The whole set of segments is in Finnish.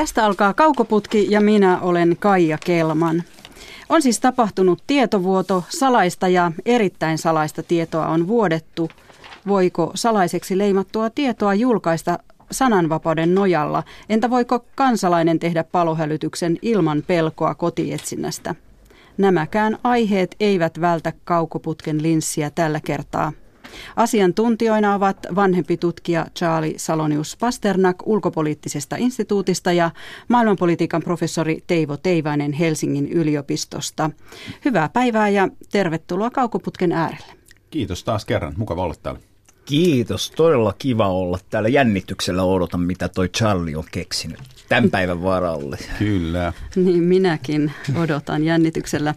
Tästä alkaa Kaukoputki ja minä olen Kaija Kelman. On siis tapahtunut tietovuoto, salaista ja erittäin salaista tietoa on vuodettu. Voiko salaiseksi leimattua tietoa julkaista sananvapauden nojalla? Entä voiko kansalainen tehdä palohälytyksen ilman pelkoa kotietsinnästä? Nämäkään aiheet eivät vältä kaukoputken linssiä tällä kertaa. Asiantuntijoina ovat vanhempi tutkija Charlie Salonius Pasternak ulkopoliittisesta instituutista ja maailmanpolitiikan professori Teivo Teivainen Helsingin yliopistosta. Hyvää päivää ja tervetuloa Kaukoputken äärelle. Kiitos taas kerran. Mukava olla täällä. Kiitos, todella kiva olla täällä. Jännityksellä odotan, mitä toi Charlie on keksinyt tämän päivän varalle. Kyllä. Niin minäkin odotan jännityksellä.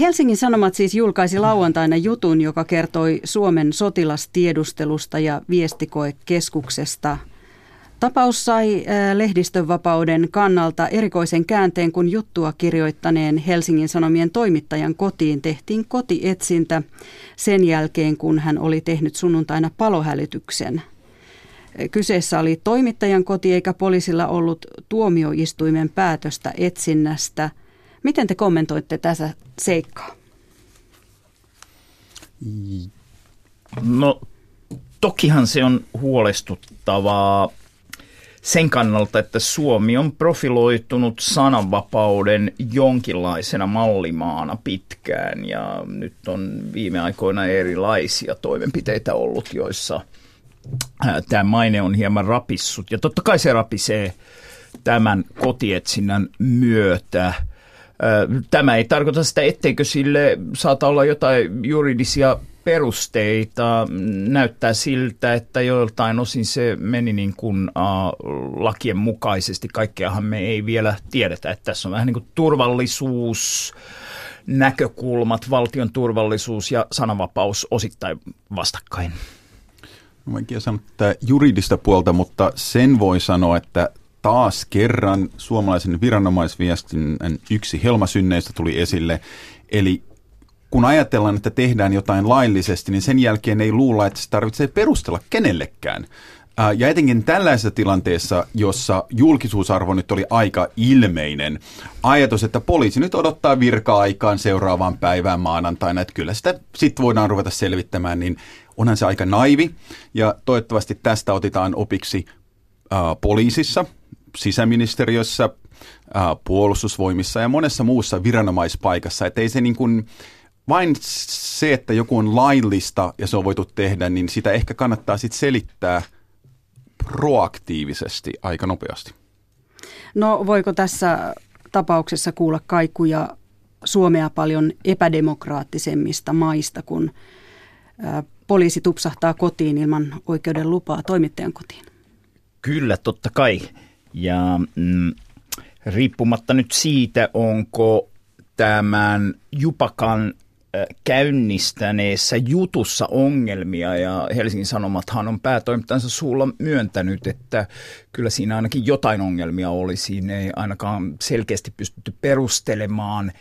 Helsingin Sanomat siis julkaisi lauantaina jutun, joka kertoi Suomen sotilastiedustelusta ja viestikoekeskuksesta. Tapaus sai lehdistönvapauden kannalta erikoisen käänteen, kun juttua kirjoittaneen Helsingin Sanomien toimittajan kotiin tehtiin kotietsintä sen jälkeen, kun hän oli tehnyt sunnuntaina palohälytyksen. Kyseessä oli toimittajan koti eikä poliisilla ollut tuomioistuimen päätöstä etsinnästä – Miten te kommentoitte tässä seikkaa? No tokihan se on huolestuttavaa sen kannalta, että Suomi on profiloitunut sananvapauden jonkinlaisena mallimaana pitkään ja nyt on viime aikoina erilaisia toimenpiteitä ollut, joissa tämä maine on hieman rapissut. Ja totta kai se rapisee tämän kotietsinnän myötä – Tämä ei tarkoita sitä, etteikö sille saata olla jotain juridisia perusteita. Näyttää siltä, että joiltain osin se meni niin kuin uh, lakien mukaisesti. Kaikkeahan me ei vielä tiedetä, että tässä on vähän niin kuin turvallisuus, näkökulmat, valtion turvallisuus ja sananvapaus osittain vastakkain. En sanoa tätä juridista puolta, mutta sen voi sanoa, että taas kerran suomalaisen viranomaisviestinnän yksi helmasynneistä tuli esille. Eli kun ajatellaan, että tehdään jotain laillisesti, niin sen jälkeen ei luulla, että se tarvitsee perustella kenellekään. Ja etenkin tällaisessa tilanteessa, jossa julkisuusarvo nyt oli aika ilmeinen, ajatus, että poliisi nyt odottaa virka-aikaan seuraavaan päivään maanantaina, että kyllä sitä sitten voidaan ruveta selvittämään, niin onhan se aika naivi. Ja toivottavasti tästä otetaan opiksi äh, poliisissa, sisäministeriössä, puolustusvoimissa ja monessa muussa viranomaispaikassa. Että ei se niin kuin, vain se, että joku on laillista ja se on voitu tehdä, niin sitä ehkä kannattaa sitten selittää proaktiivisesti aika nopeasti. No voiko tässä tapauksessa kuulla kaikuja Suomea paljon epädemokraattisemmista maista, kun poliisi tupsahtaa kotiin ilman oikeuden lupaa toimittajan kotiin? Kyllä, totta kai. Ja mm, riippumatta nyt siitä, onko tämän Jupakan käynnistäneessä jutussa ongelmia ja Helsingin Sanomathan on päätoimittajansa suulla myöntänyt, että kyllä siinä ainakin jotain ongelmia oli. Siinä ei ainakaan selkeästi pystytty perustelemaan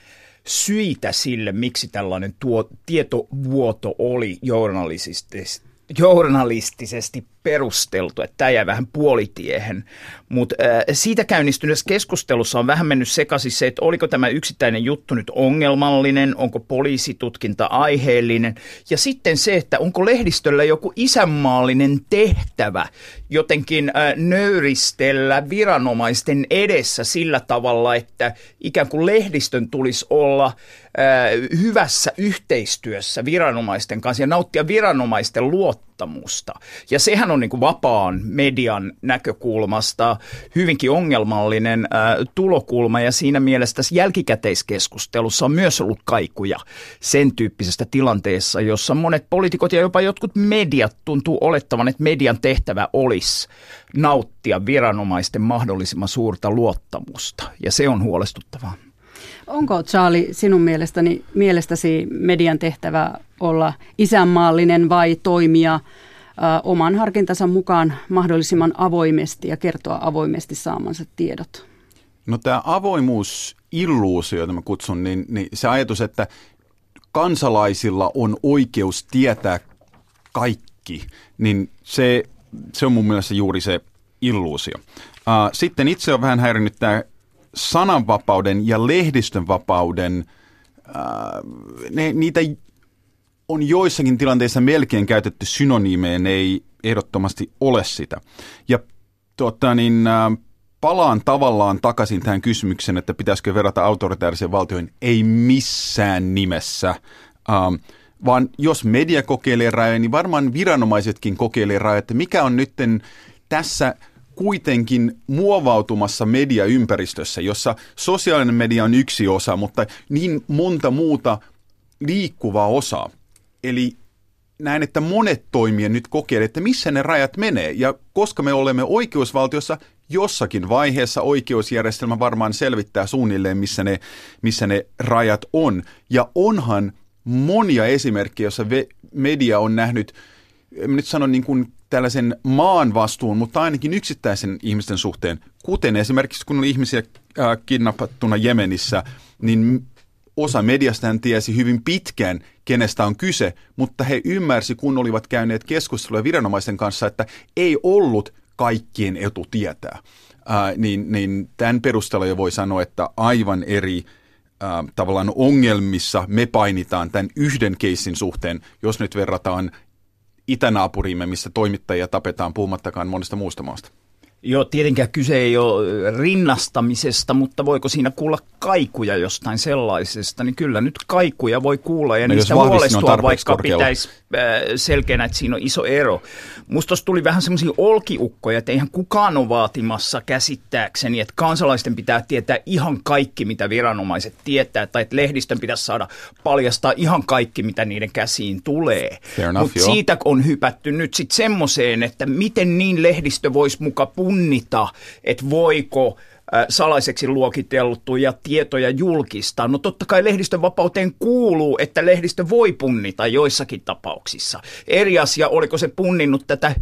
syitä sille, miksi tällainen tuo, tietovuoto oli journalistisesti journalistisesti perusteltu, että tämä jää vähän puolitiehen. Mutta siitä käynnistyneessä keskustelussa on vähän mennyt sekaisin se, että oliko tämä yksittäinen juttu nyt ongelmallinen, onko poliisitutkinta aiheellinen. Ja sitten se, että onko lehdistöllä joku isänmaallinen tehtävä jotenkin nöyristellä viranomaisten edessä sillä tavalla, että ikään kuin lehdistön tulisi olla hyvässä yhteistyössä viranomaisten kanssa ja nauttia viranomaisten luottamusta. Ja sehän on niin kuin vapaan median näkökulmasta hyvinkin ongelmallinen äh, tulokulma ja siinä mielessä tässä jälkikäteiskeskustelussa on myös ollut kaikuja sen tyyppisestä tilanteessa, jossa monet poliitikot ja jopa jotkut mediat tuntuu olettavan, että median tehtävä olisi nauttia viranomaisten mahdollisimman suurta luottamusta ja se on huolestuttavaa. Onko Charlie sinun mielestäni, mielestäsi median tehtävä olla isänmaallinen vai toimia oman harkintansa mukaan mahdollisimman avoimesti ja kertoa avoimesti saamansa tiedot? No tämä avoimuusilluusio, jota mä kutsun, niin, niin se ajatus, että kansalaisilla on oikeus tietää kaikki, niin se, se on mun mielestä juuri se illuusio. sitten itse on vähän häirinnyt tämä sananvapauden ja lehdistönvapauden, ne, niitä on joissakin tilanteissa melkein käytetty synonyymeen, ei ehdottomasti ole sitä. Ja tota, niin, palaan tavallaan takaisin tähän kysymykseen, että pitäisikö verrata autoritaariseen valtioihin. Ei missään nimessä. Um, vaan jos media kokeilee rajoja, niin varmaan viranomaisetkin kokeilee rajoja, että mikä on nyt tässä kuitenkin muovautumassa mediaympäristössä, jossa sosiaalinen media on yksi osa, mutta niin monta muuta liikkuvaa osaa. Eli näen, että monet toimijat nyt kokeilevat, että missä ne rajat menee. Ja koska me olemme oikeusvaltiossa, jossakin vaiheessa oikeusjärjestelmä varmaan selvittää suunnilleen, missä ne, missä ne rajat on. Ja onhan monia esimerkkejä, joissa media on nähnyt, nyt sano niin kuin tällaisen maan vastuun, mutta ainakin yksittäisen ihmisten suhteen, kuten esimerkiksi kun oli ihmisiä äh, kidnappattuna Jemenissä, niin osa mediasta hän tiesi hyvin pitkään, kenestä on kyse, mutta he ymmärsi, kun olivat käyneet keskustelua viranomaisten kanssa, että ei ollut kaikkien etu tietää. Ää, niin, niin tämän perusteella jo voi sanoa, että aivan eri ää, tavallaan ongelmissa me painitaan tämän yhden keissin suhteen, jos nyt verrataan itänaapuriimme, missä toimittajia tapetaan puhumattakaan monesta muusta maasta. Joo, tietenkään kyse ei ole rinnastamisesta, mutta voiko siinä kuulla kaikuja jostain sellaisesta, niin kyllä nyt kaikuja voi kuulla ja no niistä huolestua, vaikka korkealla. pitäisi äh, selkeänä, että siinä on iso ero. Musta tuli vähän semmoisia olkiukkoja, että eihän kukaan ole vaatimassa käsittääkseni, että kansalaisten pitää tietää ihan kaikki, mitä viranomaiset tietää, tai että lehdistön pitäisi saada paljastaa ihan kaikki, mitä niiden käsiin tulee. Mutta siitä on hypätty nyt sitten semmoiseen, että miten niin lehdistö voisi muka punnita, että voiko salaiseksi luokiteltuja tietoja julkistaa. No totta kai lehdistön vapauteen kuuluu, että lehdistö voi punnita joissakin tapauksissa. Eri asia, oliko se punninnut tätä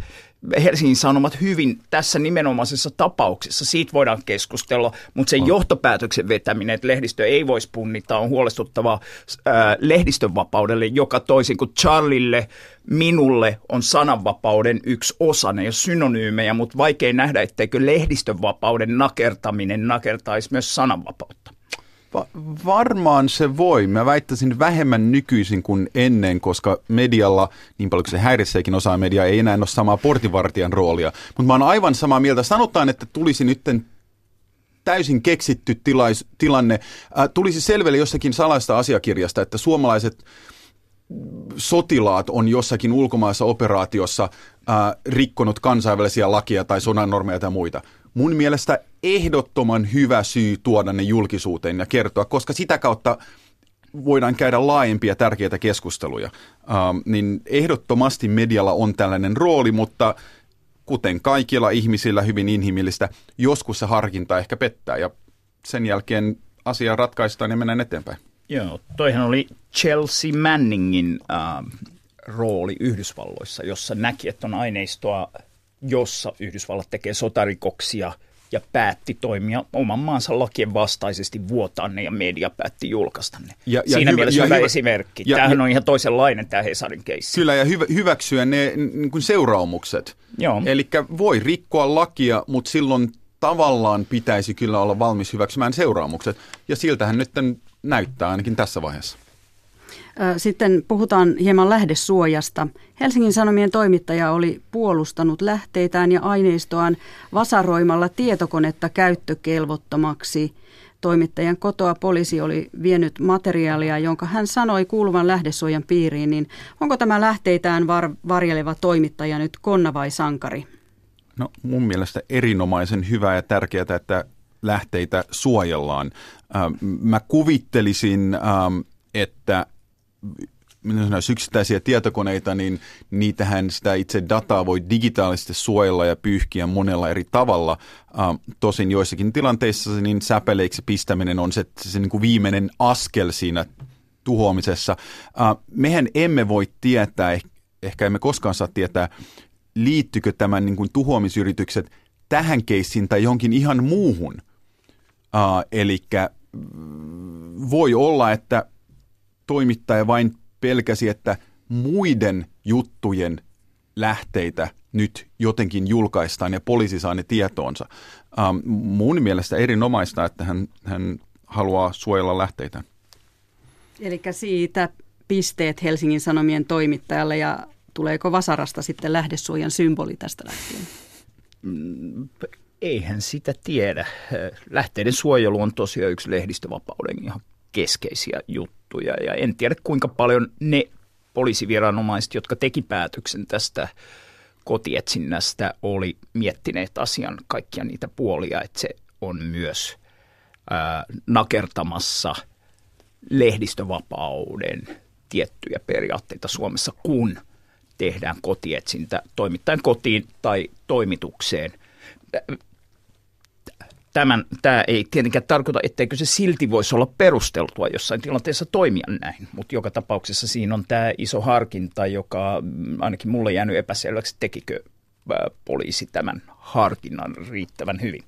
Helsingin Sanomat hyvin tässä nimenomaisessa tapauksessa. Siitä voidaan keskustella, mutta sen johtopäätöksen vetäminen, että lehdistö ei voisi punnita, on huolestuttavaa äh, lehdistön vapaudelle, joka toisin kuin Charlille, minulle on sananvapauden yksi osa. Ne ei ole synonyymejä, mutta vaikea nähdä, etteikö lehdistön vapauden nakertaminen nakertaisi myös sananvapautta. Va- varmaan se voi. Mä väittäisin vähemmän nykyisin kuin ennen, koska medialla, niin paljon kuin se häirisseekin osaa mediaa, ei enää ole samaa portivartijan roolia. Mutta mä oon aivan samaa mieltä. Sanotaan, että tulisi nyt täysin keksitty tilais, tilanne. Äh, tulisi selvelle jossakin salaista asiakirjasta, että suomalaiset sotilaat on jossakin ulkomaissa operaatiossa äh, rikkonut kansainvälisiä lakia tai sodan normeja tai muita mun mielestä ehdottoman hyvä syy tuoda ne julkisuuteen ja kertoa, koska sitä kautta voidaan käydä laajempia tärkeitä keskusteluja. Ähm, niin ehdottomasti medialla on tällainen rooli, mutta kuten kaikilla ihmisillä hyvin inhimillistä, joskus se harkinta ehkä pettää ja sen jälkeen asia ratkaistaan ja mennään eteenpäin. Joo, toihan oli Chelsea Manningin äh, rooli Yhdysvalloissa, jossa näki, että on aineistoa jossa Yhdysvallat tekee sotarikoksia ja päätti toimia oman maansa lakien vastaisesti vuotaa ne ja media päätti julkaista ne. Ja, ja Siinä hyvä, mielessä ja hyvä, hyvä esimerkki. Ja, Tämähän ja, on ihan toisenlainen tämä Hesarin keissi. Kyllä ja hyvä, hyväksyä ne niin kuin seuraamukset. Eli voi rikkoa lakia, mutta silloin tavallaan pitäisi kyllä olla valmis hyväksymään seuraamukset. Ja siltähän nyt näyttää ainakin tässä vaiheessa. Sitten puhutaan hieman lähdesuojasta. Helsingin Sanomien toimittaja oli puolustanut lähteitään ja aineistoaan vasaroimalla tietokonetta käyttökelvottomaksi. Toimittajan kotoa poliisi oli vienyt materiaalia, jonka hän sanoi kuuluvan lähdesuojan piiriin. Niin onko tämä lähteitään var- varjeleva toimittaja nyt konna vai sankari? No mun mielestä erinomaisen hyvä ja tärkeää, että lähteitä suojellaan. mä kuvittelisin, että jos yksittäisiä tietokoneita, niin niitähän sitä itse dataa voi digitaalisesti suojella ja pyyhkiä monella eri tavalla. tosin joissakin tilanteissa niin säpeleiksi pistäminen on se, se niin kuin viimeinen askel siinä tuhoamisessa. mehän emme voi tietää, ehkä emme koskaan saa tietää, liittyykö tämän niin kuin tuhoamisyritykset tähän keissiin tai johonkin ihan muuhun. Uh, Eli voi olla, että toimittaja vain pelkäsi, että muiden juttujen lähteitä nyt jotenkin julkaistaan ja poliisi saa ne tietoonsa. Ähm, mun mielestä erinomaista, että hän, hän haluaa suojella lähteitä. Eli siitä pisteet Helsingin Sanomien toimittajalle ja tuleeko Vasarasta sitten lähdesuojan symboli tästä lähtien? Mm, eihän sitä tiedä. Lähteiden suojelu on tosiaan yksi lehdistövapauden ihan keskeisiä juttuja ja en tiedä kuinka paljon ne poliisiviranomaiset, jotka teki päätöksen tästä kotietsinnästä, oli miettineet asian kaikkia niitä puolia, että se on myös ää, nakertamassa lehdistövapauden tiettyjä periaatteita Suomessa, kun tehdään kotietsintä toimittajan kotiin tai toimitukseen tämän, tämä ei tietenkään tarkoita, etteikö se silti voisi olla perusteltua jossain tilanteessa toimia näin, mutta joka tapauksessa siinä on tämä iso harkinta, joka ainakin mulle jäänyt epäselväksi, tekikö poliisi tämän harkinnan riittävän hyvin.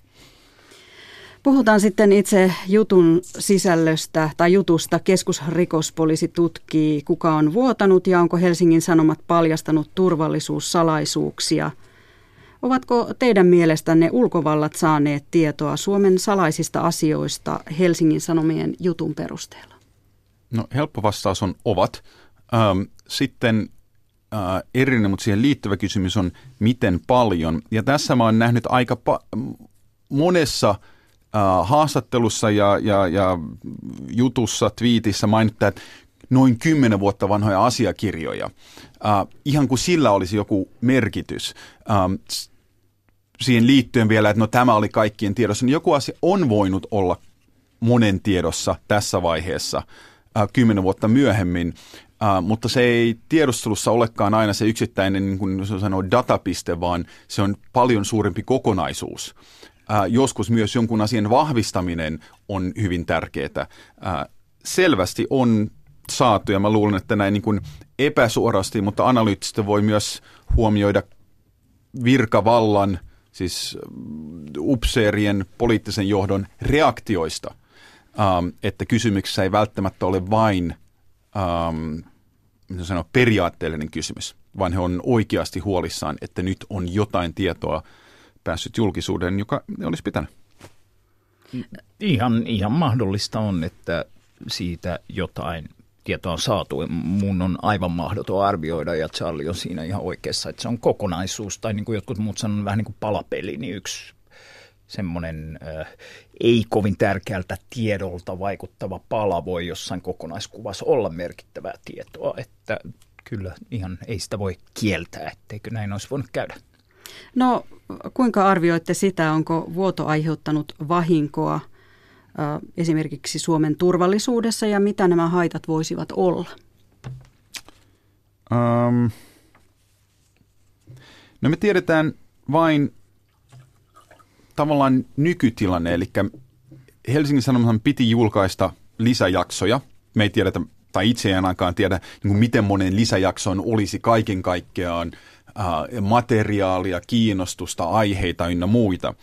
Puhutaan sitten itse jutun sisällöstä tai jutusta. Keskusrikospoliisi tutkii, kuka on vuotanut ja onko Helsingin Sanomat paljastanut turvallisuussalaisuuksia – Ovatko teidän mielestänne ulkovallat saaneet tietoa Suomen salaisista asioista Helsingin Sanomien jutun perusteella? No helppo vastaus on ovat. Ähm, sitten äh, erillinen, mutta siihen liittyvä kysymys on, miten paljon. Ja tässä mä oon nähnyt aika pa- monessa äh, haastattelussa ja, ja, ja jutussa, twiitissä mainittaa, että noin kymmenen vuotta vanhoja asiakirjoja. Uh, ihan kuin sillä olisi joku merkitys. Um, siihen liittyen vielä, että no tämä oli kaikkien tiedossa, niin joku asia on voinut olla monen tiedossa tässä vaiheessa uh, kymmenen vuotta myöhemmin, uh, mutta se ei tiedustelussa olekaan aina se yksittäinen, niin kuin sanoo, datapiste, vaan se on paljon suurempi kokonaisuus. Uh, joskus myös jonkun asian vahvistaminen on hyvin tärkeää. Uh, selvästi on saatu, ja mä luulen, että näin niin kuin epäsuorasti, mutta analyyttisesti voi myös huomioida virkavallan, siis mm, upseerien poliittisen johdon reaktioista, ähm, että kysymyksessä ei välttämättä ole vain ähm, sanoa, periaatteellinen kysymys, vaan he on oikeasti huolissaan, että nyt on jotain tietoa päässyt julkisuuden, joka olisi pitänyt. Ihan, ihan mahdollista on, että siitä jotain tietoa on saatu. Mun on aivan mahdoton arvioida ja Charlie on siinä ihan oikeassa, että se on kokonaisuus tai niin kuin jotkut muut sanoo vähän niin kuin palapeli, niin yksi semmoinen äh, ei kovin tärkeältä tiedolta vaikuttava pala voi jossain kokonaiskuvassa olla merkittävää tietoa, että kyllä ihan ei sitä voi kieltää, etteikö näin olisi voinut käydä. No kuinka arvioitte sitä, onko vuoto aiheuttanut vahinkoa – esimerkiksi Suomen turvallisuudessa ja mitä nämä haitat voisivat olla? Um, no me tiedetään vain tavallaan nykytilanne, eli Helsingin Sanomathan piti julkaista lisäjaksoja. Me ei tiedetä, tai itse ei ainakaan tiedä, niin kuin miten monen lisäjakson olisi kaiken kaikkiaan materiaalia, kiinnostusta, aiheita ynnä muita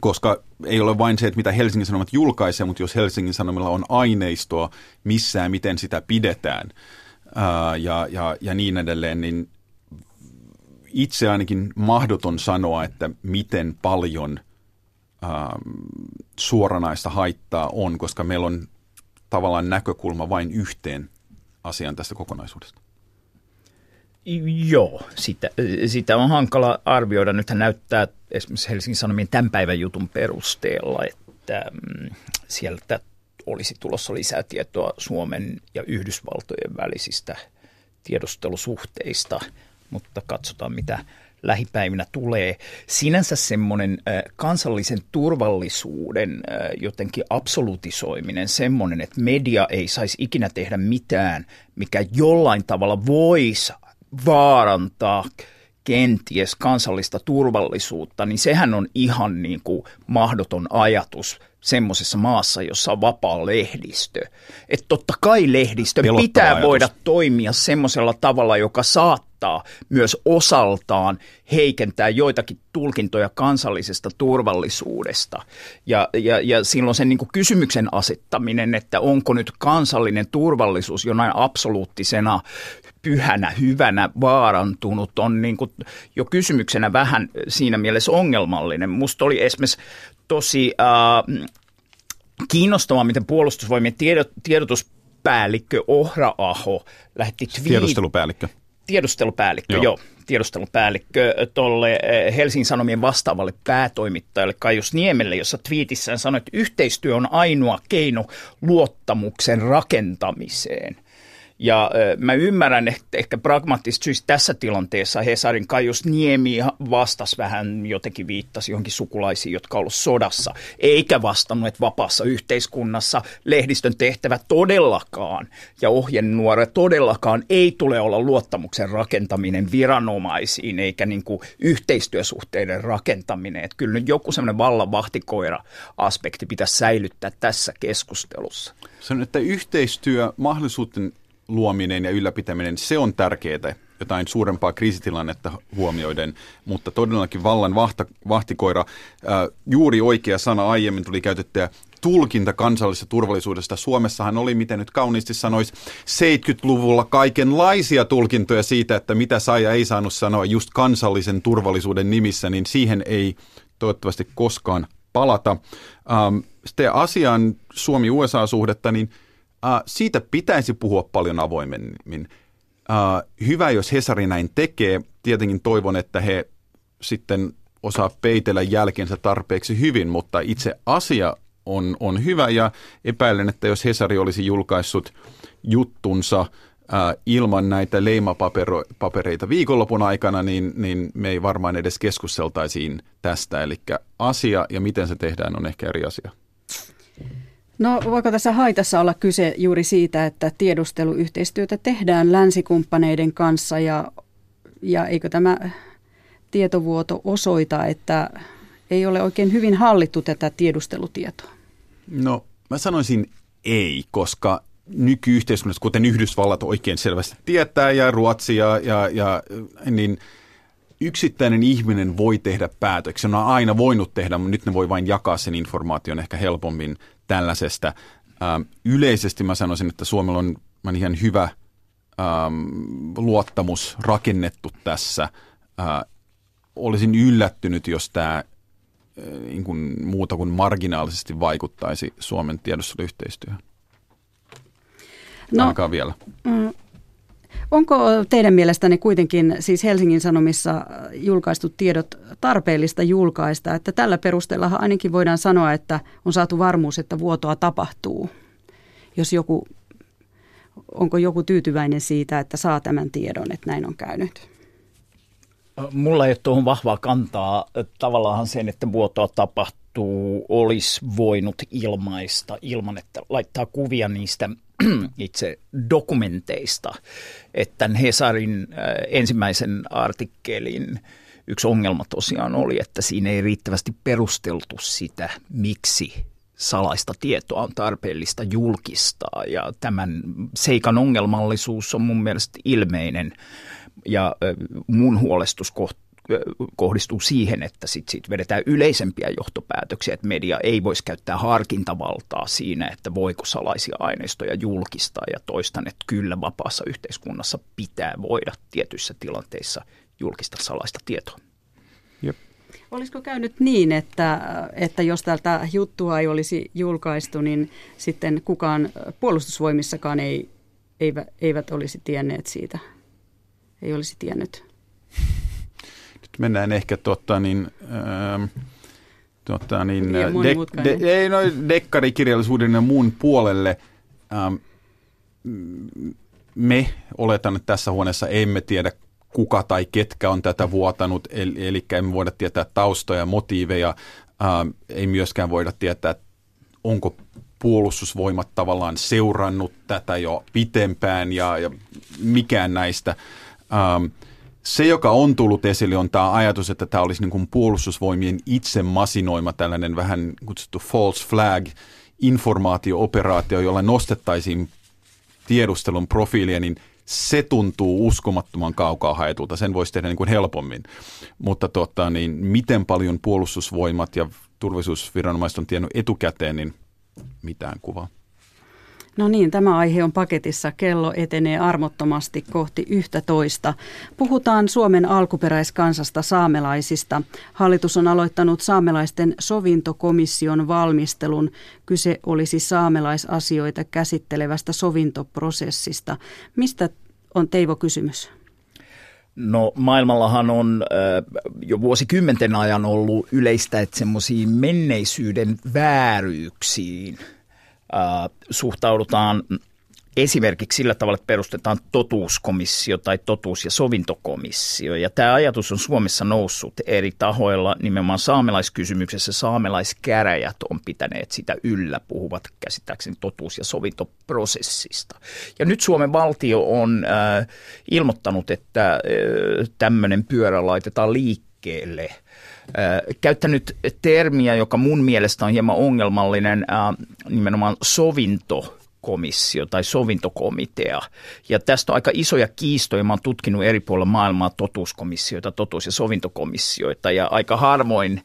koska ei ole vain se, että mitä Helsingin Sanomat julkaisee, mutta jos Helsingin Sanomilla on aineistoa missään, miten sitä pidetään ää, ja, ja, ja niin edelleen, niin itse ainakin mahdoton sanoa, että miten paljon ää, suoranaista haittaa on, koska meillä on tavallaan näkökulma vain yhteen asiaan tästä kokonaisuudesta. Joo, sitä, sitä on hankala arvioida. Nythän näyttää esimerkiksi Helsingin Sanomien tämän päivän jutun perusteella, että mm, sieltä olisi tulossa lisää tietoa Suomen ja Yhdysvaltojen välisistä tiedustelusuhteista, mutta katsotaan mitä lähipäivinä tulee. Sinänsä semmoinen kansallisen turvallisuuden jotenkin absolutisoiminen, semmoinen, että media ei saisi ikinä tehdä mitään, mikä jollain tavalla voisi vaarantaa kenties kansallista turvallisuutta, niin sehän on ihan niin kuin mahdoton ajatus semmoisessa maassa, jossa on vapaa lehdistö. Että totta kai lehdistö Pelottava pitää ajatus. voida toimia semmoisella tavalla, joka saattaa myös osaltaan heikentää joitakin tulkintoja kansallisesta turvallisuudesta. Ja, ja, ja silloin sen niin kysymyksen asettaminen, että onko nyt kansallinen turvallisuus jonain absoluuttisena pyhänä, hyvänä vaarantunut, on niin kuin jo kysymyksenä vähän siinä mielessä ongelmallinen. Musta oli esimerkiksi tosi äh, kiinnostavaa, miten puolustusvoimien tiedot, tiedotuspäällikkö Ohra Aho lähetti twiit... Tiedustelupäällikkö. Tiedustelupäällikkö, joo. joo tiedustelupäällikkö tuolle eh, Helsingin Sanomien vastaavalle päätoimittajalle Kaius Niemelle, jossa twiitissään sanoi, että yhteistyö on ainoa keino luottamuksen rakentamiseen. Ja mä ymmärrän, että ehkä pragmaattisesti syistä tässä tilanteessa Hesarin Kaius Niemi vastasi vähän, jotenkin viittasi johonkin sukulaisiin, jotka ovat sodassa, eikä vastannut, että vapaassa yhteiskunnassa lehdistön tehtävä todellakaan ja ohjenuora todellakaan ei tule olla luottamuksen rakentaminen viranomaisiin eikä niin kuin yhteistyösuhteiden rakentaminen. Että kyllä nyt joku semmoinen vallan vahtikoira-aspekti pitäisi säilyttää tässä keskustelussa. Sanon, että yhteistyö mahdollisuuden luominen ja ylläpitäminen, se on tärkeää jotain suurempaa kriisitilannetta huomioiden, mutta todellakin vallan vahta, vahtikoira, ää, juuri oikea sana aiemmin tuli käytettyä, tulkinta kansallisesta turvallisuudesta. Suomessahan oli, miten nyt kauniisti sanoisi, 70-luvulla kaikenlaisia tulkintoja siitä, että mitä sai ja ei saanut sanoa just kansallisen turvallisuuden nimissä, niin siihen ei toivottavasti koskaan palata. Ähm, sitten asiaan Suomi-USA-suhdetta, niin – Uh, siitä pitäisi puhua paljon avoimemmin. Uh, hyvä, jos Hesari näin tekee. Tietenkin toivon, että he sitten osaa peitellä jälkensä tarpeeksi hyvin, mutta itse asia on, on hyvä ja epäilen, että jos Hesari olisi julkaissut juttunsa uh, ilman näitä leimapapereita viikonlopun aikana, niin, niin me ei varmaan edes keskusteltaisiin tästä. Eli asia ja miten se tehdään on ehkä eri asia. No voiko tässä haitassa olla kyse juuri siitä, että tiedusteluyhteistyötä tehdään länsikumppaneiden kanssa ja, ja eikö tämä tietovuoto osoita, että ei ole oikein hyvin hallittu tätä tiedustelutietoa? No mä sanoisin ei, koska nykyyhteiskunnassa, kuten Yhdysvallat oikein selvästi tietää ja Ruotsi ja, ja, ja niin yksittäinen ihminen voi tehdä päätöksiä. Ne on aina voinut tehdä, mutta nyt ne voi vain jakaa sen informaation ehkä helpommin tällaisesta. Ähm, yleisesti mä sanoisin, että Suomella on, on ihan hyvä ähm, luottamus rakennettu tässä. Äh, olisin yllättynyt, jos tämä äh, niin kuin muuta kuin marginaalisesti vaikuttaisi Suomen tiedusteluyhteistyöhön. No, Ainakaan vielä. Mm, Onko teidän mielestänne kuitenkin siis Helsingin Sanomissa julkaistut tiedot tarpeellista julkaista, että tällä perusteella ainakin voidaan sanoa, että on saatu varmuus, että vuotoa tapahtuu, jos joku, onko joku tyytyväinen siitä, että saa tämän tiedon, että näin on käynyt? Mulla ei ole tuohon vahvaa kantaa. Tavallaan sen, että vuotoa tapahtuu, olisi voinut ilmaista ilman, että laittaa kuvia niistä itse dokumenteista, että Hesarin äh, ensimmäisen artikkelin yksi ongelma tosiaan oli, että siinä ei riittävästi perusteltu sitä, miksi salaista tietoa on tarpeellista julkistaa. Ja tämän seikan ongelmallisuus on mun mielestä ilmeinen. Ja äh, mun huolestus kohdistuu siihen, että sit siitä vedetään yleisempiä johtopäätöksiä, että media ei voisi käyttää harkintavaltaa siinä, että voiko salaisia aineistoja julkistaa ja toistan, että kyllä vapaassa yhteiskunnassa pitää voida tietyissä tilanteissa julkista salaista tietoa. Jep. Olisiko käynyt niin, että, että jos tältä juttua ei olisi julkaistu, niin sitten kukaan puolustusvoimissakaan ei, eivät, eivät olisi tienneet siitä, ei olisi tiennyt mennään ehkä tota, niin, ähm, tota, niin, de, de, ei, no, dekkarikirjallisuuden ja muun puolelle. Ähm, me oletan, että tässä huoneessa emme tiedä, kuka tai ketkä on tätä vuotanut, eli, eli emme voida tietää taustoja ja motiiveja. Ähm, ei myöskään voida tietää, onko puolustusvoimat tavallaan seurannut tätä jo pitempään ja, ja mikään näistä. Ähm, se, joka on tullut esille, on tämä ajatus, että tämä olisi niin kuin puolustusvoimien itse masinoima tällainen vähän kutsuttu false flag informaatio-operaatio, jolla nostettaisiin tiedustelun profiilia, niin se tuntuu uskomattoman kaukaa haetulta. Sen voisi tehdä niin kuin helpommin. Mutta tota, niin, miten paljon puolustusvoimat ja turvallisuusviranomaiset on tiennyt etukäteen, niin mitään kuvaa. No niin, tämä aihe on paketissa. Kello etenee armottomasti kohti yhtä toista. Puhutaan Suomen alkuperäiskansasta saamelaisista. Hallitus on aloittanut saamelaisten sovintokomission valmistelun. Kyse olisi saamelaisasioita käsittelevästä sovintoprosessista. Mistä on Teivo kysymys? No maailmallahan on äh, jo vuosikymmenten ajan ollut yleistä, että semmoisiin menneisyyden vääryyksiin – suhtaudutaan esimerkiksi sillä tavalla, että perustetaan totuuskomissio tai totuus- ja sovintokomissio. Ja tämä ajatus on Suomessa noussut eri tahoilla, nimenomaan saamelaiskysymyksessä saamelaiskärajät on pitäneet sitä yllä, puhuvat käsittääkseni totuus- ja sovintoprosessista. Ja nyt Suomen valtio on äh, ilmoittanut, että äh, tämmöinen pyörä laitetaan liikkeelle – käyttänyt termiä, joka mun mielestä on hieman ongelmallinen, nimenomaan sovinto komissio tai sovintokomitea. Ja tästä on aika isoja kiistoja. Mä oon tutkinut eri puolilla maailmaa totuuskomissioita, totuus- ja sovintokomissioita ja aika harvoin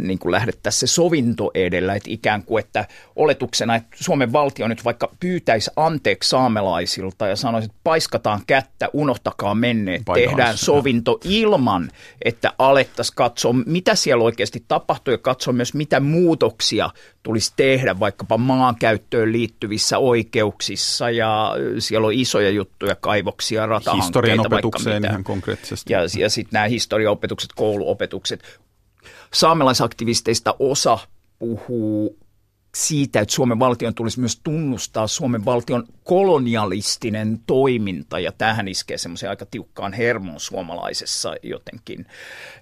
niin kuin lähdettäisiin se sovinto edellä, että ikään kuin, että oletuksena, että Suomen valtio nyt vaikka pyytäisi anteeksi saamelaisilta ja sanoisi, että paiskataan kättä, unohtakaa menneet, Painois, tehdään sovinto ilman, että alettaisiin katsoa, mitä siellä oikeasti tapahtuu ja katsoa myös, mitä muutoksia tulisi tehdä vaikkapa maankäyttöön liittyvissä oikeuksissa ja siellä on isoja juttuja, kaivoksia, ratahankkeita. Historian opetukseen ihan konkreettisesti. Ja, ja sitten nämä historiaopetukset, kouluopetukset saamelaisaktivisteista osa puhuu siitä, että Suomen valtion tulisi myös tunnustaa Suomen valtion kolonialistinen toiminta, ja tähän iskee semmoisen aika tiukkaan hermoon suomalaisessa jotenkin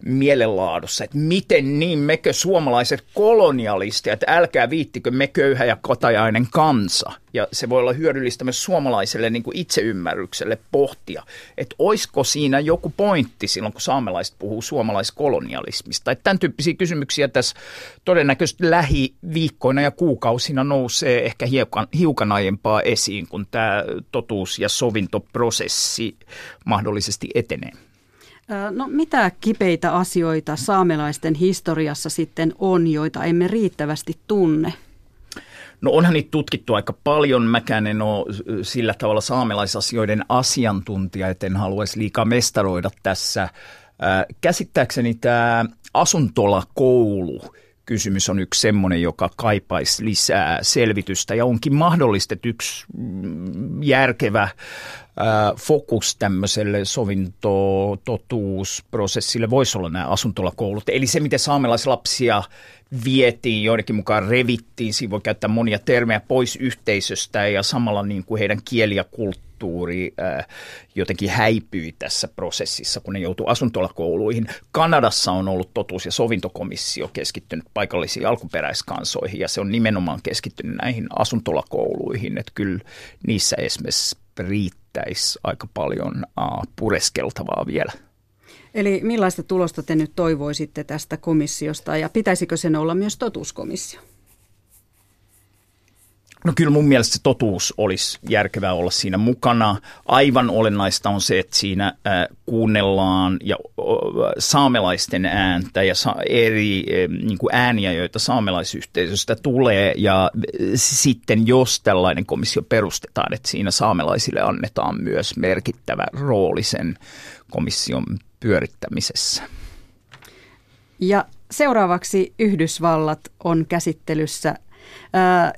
mielenlaadussa, että miten niin mekö suomalaiset kolonialistit, että älkää viittikö me köyhä ja kotajainen kansa. Ja se voi olla hyödyllistä myös suomalaiselle niin kuin itseymmärrykselle pohtia, että olisiko siinä joku pointti silloin, kun saamelaiset puhuu suomalaiskolonialismista. Että tämän tyyppisiä kysymyksiä tässä todennäköisesti lähiviikkoina ja kuukausina nousee ehkä hiukan, hiukan aiempaa esiin, kun tämä totuus- ja sovintoprosessi mahdollisesti etenee. No mitä kipeitä asioita saamelaisten historiassa sitten on, joita emme riittävästi tunne? No onhan niitä tutkittu aika paljon. Mäkään en ole sillä tavalla saamelaisasioiden asiantuntija, että en haluaisi liikaa mestaroida tässä. Käsittääkseni tämä asuntolakoulu – kysymys on yksi semmoinen, joka kaipaisi lisää selvitystä ja onkin mahdollista, että yksi mm, järkevä fokus tämmöiselle sovinto-totuusprosessille voisi olla nämä asuntolakoulut. Eli se, miten saamelaislapsia vietiin, joidenkin mukaan revittiin, siinä voi käyttää monia termejä pois yhteisöstä ja samalla niin kuin heidän kieli ja kulttuuri ää, jotenkin häipyi tässä prosessissa, kun ne joutuu asuntolakouluihin. Kanadassa on ollut totuus- ja sovintokomissio keskittynyt paikallisiin alkuperäiskansoihin ja se on nimenomaan keskittynyt näihin asuntolakouluihin, että kyllä niissä esimerkiksi riittäisi aika paljon aa, pureskeltavaa vielä. Eli millaista tulosta te nyt toivoisitte tästä komissiosta ja pitäisikö sen olla myös totuuskomissio? No kyllä mun mielestä se totuus olisi järkevää olla siinä mukana. Aivan olennaista on se, että siinä äh, kuunnellaan ja äh, saamelaisten ääntä ja sa- eri äh, niin kuin ääniä, joita saamelaisyhteisöstä tulee. Ja äh, sitten jos tällainen komissio perustetaan, että siinä saamelaisille annetaan myös merkittävä rooli sen komission pyörittämisessä. Ja seuraavaksi Yhdysvallat on käsittelyssä.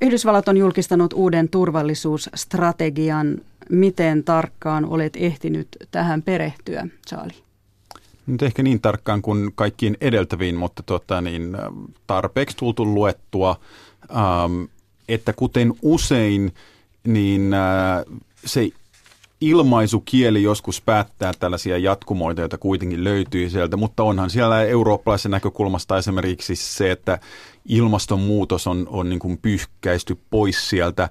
Yhdysvallat on julkistanut uuden turvallisuusstrategian. Miten tarkkaan olet ehtinyt tähän perehtyä, Charlie? Nyt ehkä niin tarkkaan kuin kaikkiin edeltäviin, mutta tuota, niin, tarpeeksi tultu luettua, ähm, että kuten usein, niin äh, se ilmaisukieli joskus päättää tällaisia jatkumoita, joita kuitenkin löytyy sieltä, mutta onhan siellä eurooppalaisen näkökulmasta esimerkiksi se, että ilmastonmuutos on, on niin kuin pyyhkäisty pois sieltä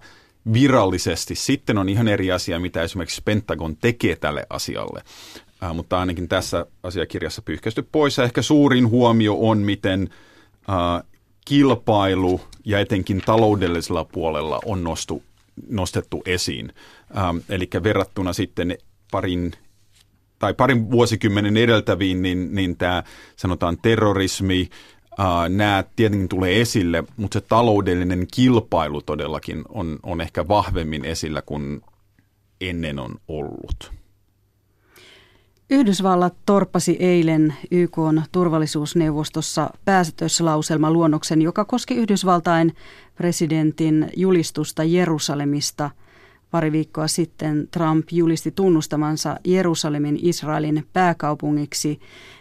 virallisesti. Sitten on ihan eri asia, mitä esimerkiksi Pentagon tekee tälle asialle. Äh, mutta ainakin tässä asiakirjassa pyyhkäisty pois. Ja ehkä suurin huomio on, miten äh, kilpailu ja etenkin taloudellisella puolella on nostu nostettu esiin. Ähm, eli verrattuna sitten parin tai parin vuosikymmenen edeltäviin, niin, niin tämä sanotaan terrorismi, nämä tietenkin tulee esille, mutta se taloudellinen kilpailu todellakin on, on ehkä vahvemmin esillä kuin ennen on ollut. Yhdysvallat torppasi eilen YK turvallisuusneuvostossa päätöslauselma luonnoksen, joka koski Yhdysvaltain presidentin julistusta Jerusalemista. Pari viikkoa sitten Trump julisti tunnustamansa Jerusalemin Israelin pääkaupungiksi.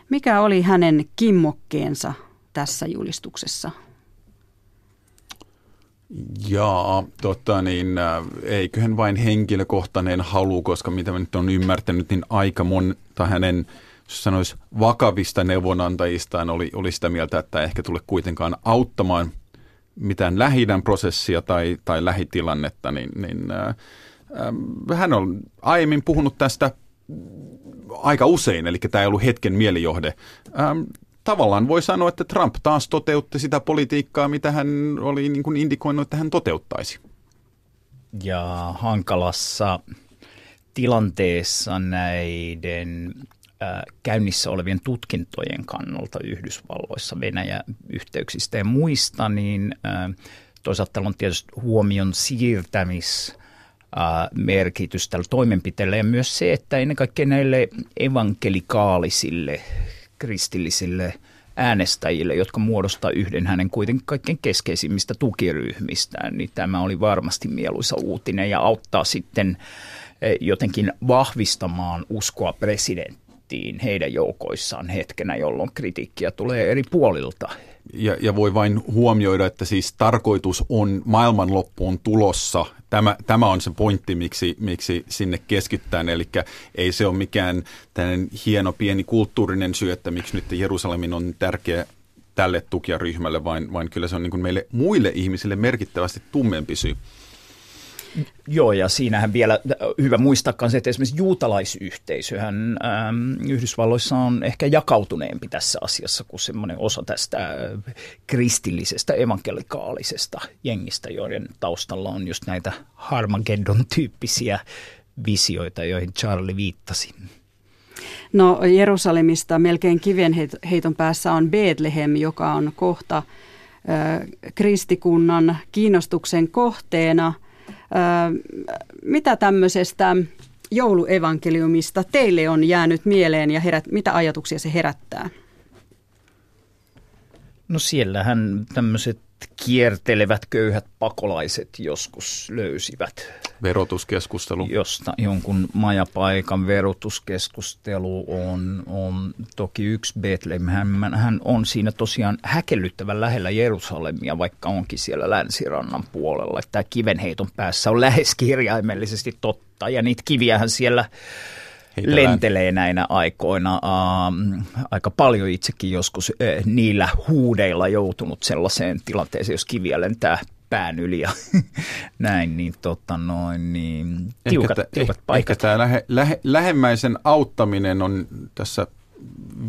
Mikä oli hänen kimmokkeensa tässä julistuksessa? Jaa, tota niin, äh, eiköhän vain henkilökohtainen halu, koska mitä mä nyt on ymmärtänyt, niin aika monta hänen sanoisi vakavista neuvonantajistaan oli, oli sitä mieltä, että ehkä tule kuitenkaan auttamaan mitään lähi prosessia tai, tai lähitilannetta, niin, niin äh, äh, hän on aiemmin puhunut tästä aika usein, eli tämä ei ollut hetken mielijohde. Ähm, tavallaan voi sanoa, että Trump taas toteutti sitä politiikkaa, mitä hän oli niin kuin indikoinut, että hän toteuttaisi. Ja hankalassa tilanteessa näiden äh, käynnissä olevien tutkintojen kannalta Yhdysvalloissa Venäjä-yhteyksistä ja muista, niin äh, toisaalta on tietysti huomion siirtämis merkitys tällä toimenpiteellä ja myös se, että ennen kaikkea näille evankelikaalisille kristillisille äänestäjille, jotka muodostaa yhden hänen kuitenkin kaikkein keskeisimmistä tukiryhmistään, niin tämä oli varmasti mieluisa uutinen ja auttaa sitten eh, jotenkin vahvistamaan uskoa presidenttiin heidän joukoissaan hetkenä, jolloin kritiikkiä tulee eri puolilta ja, ja voi vain huomioida, että siis tarkoitus on maailmanloppuun tulossa. Tämä, tämä on se pointti, miksi, miksi sinne keskittään. Eli ei se ole mikään tällainen hieno pieni kulttuurinen syy, että miksi nyt Jerusalemin on tärkeä tälle tukijaryhmälle, vaan, vaan kyllä se on niin meille muille ihmisille merkittävästi tummempi syy. Joo, ja siinähän vielä hyvä muistaa se, että esimerkiksi juutalaisyhteisöhän ähm, Yhdysvalloissa on ehkä jakautuneempi tässä asiassa kuin semmoinen osa tästä äh, kristillisestä evankelikaalisesta jengistä, joiden taustalla on just näitä Harmageddon-tyyppisiä visioita, joihin Charlie viittasi. No Jerusalemista melkein kivenheiton päässä on Bethlehem, joka on kohta äh, kristikunnan kiinnostuksen kohteena – mitä tämmöisestä jouluevankeliumista teille on jäänyt mieleen ja herät, mitä ajatuksia se herättää? No siellähän tämmöiset kiertelevät köyhät pakolaiset joskus löysivät. Verotuskeskustelu. Josta jonkun majapaikan verotuskeskustelu on, on toki yksi Bethlehem. Hän, hän on siinä tosiaan häkellyttävän lähellä Jerusalemia, vaikka onkin siellä länsirannan puolella. Tämä kivenheiton päässä on lähes kirjaimellisesti totta ja niitä kiviähän siellä Heitellään. lentelee näinä aikoina. Uh, aika paljon itsekin joskus uh, niillä huudeilla joutunut sellaiseen tilanteeseen, jos kiviä lentää pään yli ja näin, niin, tota noin, niin tiukat, ehkä, tiukat ehkä, paikat. Ehkä tämä lähe, lähe, lähemmäisen auttaminen on tässä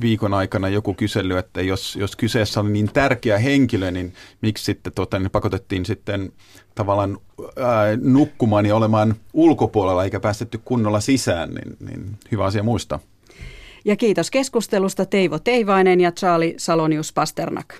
viikon aikana joku kysely, että jos, jos kyseessä oli niin tärkeä henkilö, niin miksi sitten tota, niin pakotettiin sitten tavallaan ää, nukkumaan ja olemaan ulkopuolella eikä päästetty kunnolla sisään, niin, niin hyvä asia muistaa. Ja kiitos keskustelusta Teivo Teivainen ja Charlie Salonius Pasternak.